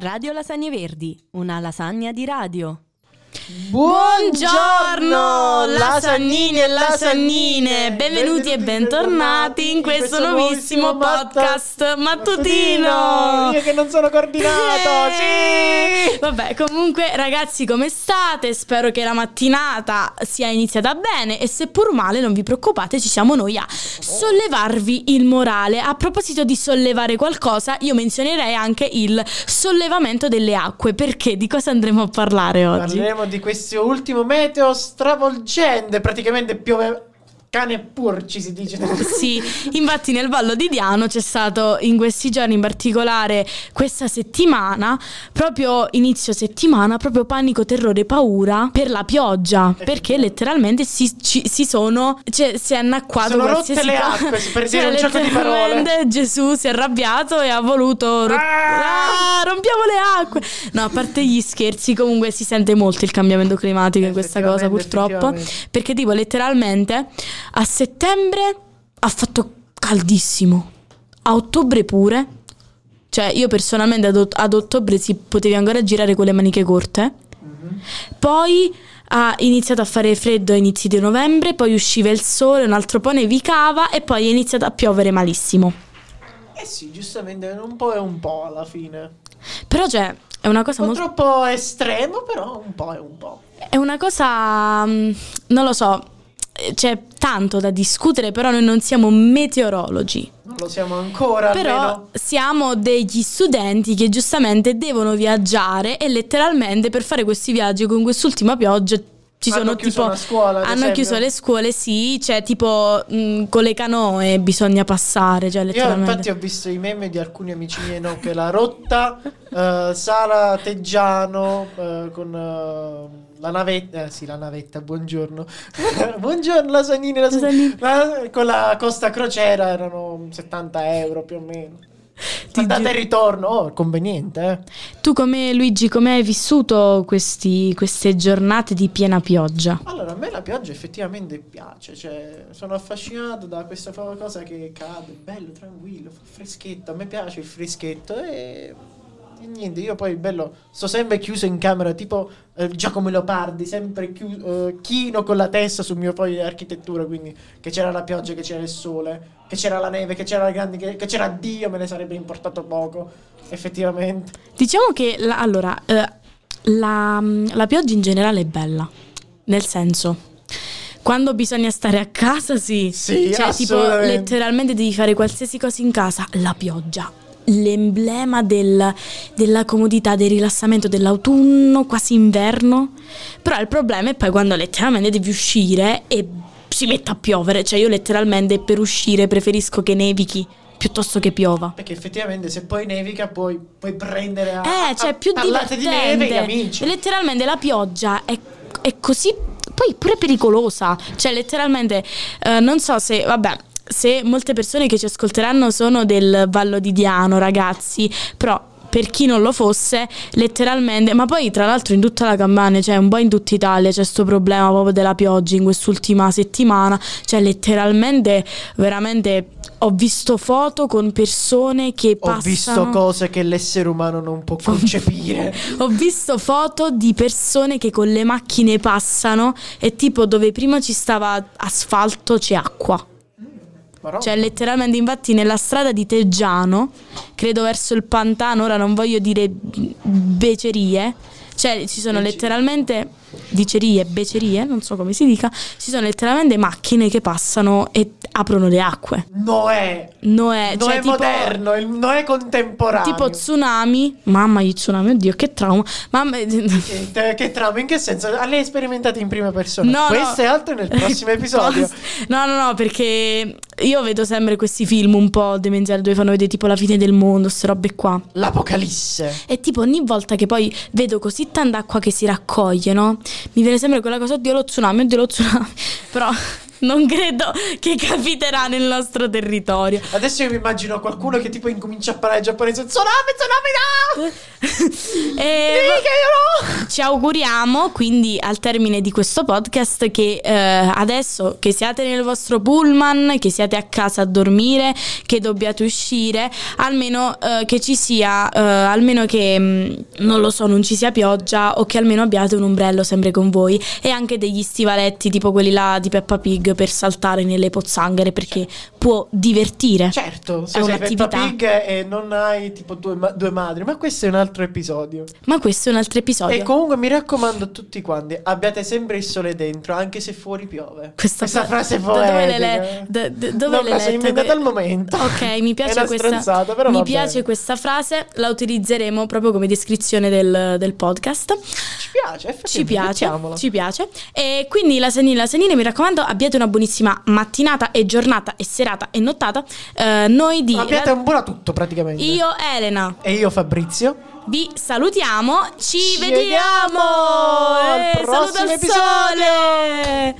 Radio Lasagne Verdi, una lasagna di radio. Buongiorno, lasagnini e lasagnine, benvenuti e bentornati in questo nuovissimo podcast mattutino. Io che non sono coordinato, sì! Vabbè, comunque ragazzi come state? Spero che la mattinata sia iniziata bene e seppur male non vi preoccupate, ci siamo noi a sollevarvi il morale. A proposito di sollevare qualcosa, io menzionerei anche il sollevamento delle acque, perché di cosa andremo a parlare oggi? Parleremo di questo ultimo meteo stravolgente, praticamente piove cane purci si dice. Sì, infatti nel Vallo di Diano c'è stato in questi giorni, in particolare questa settimana, proprio inizio settimana, proprio panico, terrore, paura per la pioggia, perché letteralmente si, ci, si sono, cioè si è annacquato Sono rotte le acque, per Cioè, dire un gioco di parole. Gesù si è arrabbiato e ha voluto ro- Ah! Ah, rompiamo le acque. No, a parte gli scherzi, comunque si sente molto il cambiamento climatico in questa cosa purtroppo, perché tipo letteralmente a settembre ha fatto caldissimo, a ottobre pure. Cioè, io personalmente ad, ot- ad ottobre si potevi ancora girare con le maniche corte. Mhm. Poi ha iniziato a fare freddo a inizi di novembre, poi usciva il sole, un altro po' nevicava e poi è iniziato a piovere malissimo. Eh sì, giustamente, un po' e un po' alla fine. Però cioè, è una cosa Un molto troppo estremo, però un po' e un po'. È una cosa, mm, non lo so, c'è tanto da discutere, però noi non siamo meteorologi. Non lo siamo ancora, Però almeno. siamo degli studenti che giustamente devono viaggiare e letteralmente per fare questi viaggi con quest'ultima pioggia ci Hanno sono chiuso tipo la scuola, hanno esempio. chiuso le scuole, sì, cioè tipo mh, con le canoe bisogna passare, cioè Io infatti ho visto i meme di alcuni amici miei no, che la rotta eh, Sala Teggiano eh, con eh, la navetta, eh, sì la navetta, buongiorno, buongiorno lasagnini, lasagnini. La- con la Costa Crociera erano 70 euro più o meno. Andata e ritorno, oh, conveniente eh. Tu come Luigi, come hai vissuto questi- queste giornate di piena pioggia? Allora, a me la pioggia effettivamente piace, cioè sono affascinato da questa cosa che cade, bello, tranquillo, fa freschetto, a me piace il freschetto e, e niente, io poi bello, sto sempre chiuso in camera, tipo eh, Giacomo Leopardi, sempre chiuso, eh, chino con la testa sul mio foglio di architettura, quindi che c'era la pioggia, che c'era il sole, che c'era la neve, che c'era la grande, che, che c'era Dio, me ne sarebbe importato poco, effettivamente. Diciamo che la- allora, eh, la, la pioggia in generale è bella, nel senso, quando bisogna stare a casa, sì. Sì, cioè, tipo, letteralmente devi fare qualsiasi cosa in casa, la pioggia. L'emblema del- della comodità, del rilassamento dell'autunno, quasi inverno. Però il problema è poi quando letteralmente devi uscire e si mette a piovere. Cioè, io letteralmente per uscire preferisco che nevichi piuttosto che piova. Perché effettivamente se poi nevica puoi, puoi prendere a, Eh, cioè, a più divertente. di neve gli amici. Letteralmente la pioggia è, è così, poi pure pericolosa. Cioè, letteralmente, eh, non so se, vabbè, se molte persone che ci ascolteranno sono del Vallo di Diano, ragazzi, però per chi non lo fosse, letteralmente, ma poi tra l'altro in tutta la Campania, cioè un po' in tutta Italia c'è questo problema proprio della pioggia in quest'ultima settimana, cioè letteralmente, veramente ho visto foto con persone che Ho passano... visto cose che l'essere umano non può concepire. Ho visto foto di persone che con le macchine passano e tipo dove prima ci stava asfalto c'è acqua. Ma no? Cioè letteralmente infatti nella strada di Teggiano, credo verso il pantano, ora non voglio dire becerie, cioè ci sono letteralmente dicerie, becerie, non so come si dica, ci sono letteralmente macchine che passano e aprono le acque. Noè. Noè, Noè cioè tipo moderno, il Noè contemporaneo. tipo tsunami, mamma gli tsunami, oddio che trauma. Mamma Che, che trauma, in che senso? Ah, Le hai sperimentate in prima persona? No, Questo no. e altro nel prossimo episodio. No, no, no, perché io vedo sempre questi film un po' demenziali dove fanno vedere tipo la fine del mondo, queste robe qua. L'apocalisse. E tipo ogni volta che poi vedo così tanta acqua che si raccoglie, no? Mi viene sempre quella cosa, oddio lo tsunami, oddio lo tsunami. Però non credo che capiterà nel nostro territorio. Adesso io mi immagino qualcuno che tipo incomincia a parlare giapponese. Tsunami, tsunami, no! E che io no! Ci auguriamo quindi al termine di questo podcast che eh, adesso che siate nel vostro pullman, che siate a casa a dormire, che dobbiate uscire, almeno eh, che ci sia, eh, almeno che mh, non lo so, non ci sia pioggia o che almeno abbiate un ombrello sempre con voi e anche degli stivaletti tipo quelli là di Peppa Pig per saltare nelle pozzanghere perché può divertire. Certo, se È sei Peppa un'attività. Pig e non hai tipo due, ma- due madri, ma questo è un altro episodio. Ma questo è un altro episodio. E comunque mi raccomando a tutti quanti, abbiate sempre il sole dentro, anche se fuori piove. Questa, fra- frase da dove le, poetica. le- da- dove No, le lette? inventata al momento. Ok, mi piace questa Mi piace questa frase, la utilizzeremo proprio come descrizione del, del podcast. Ci piace, Ci piace, mettiamola. ci piace. E quindi la Senina, la Senina, mi raccomando, abbiate una buonissima mattinata e giornata e serata e nottata. Eh, noi di Abbiate un buon a tutto praticamente. Io Elena E io Fabrizio. Vi salutiamo, ci, Ci vediamo. vediamo Eh, saluto al episodio. sole.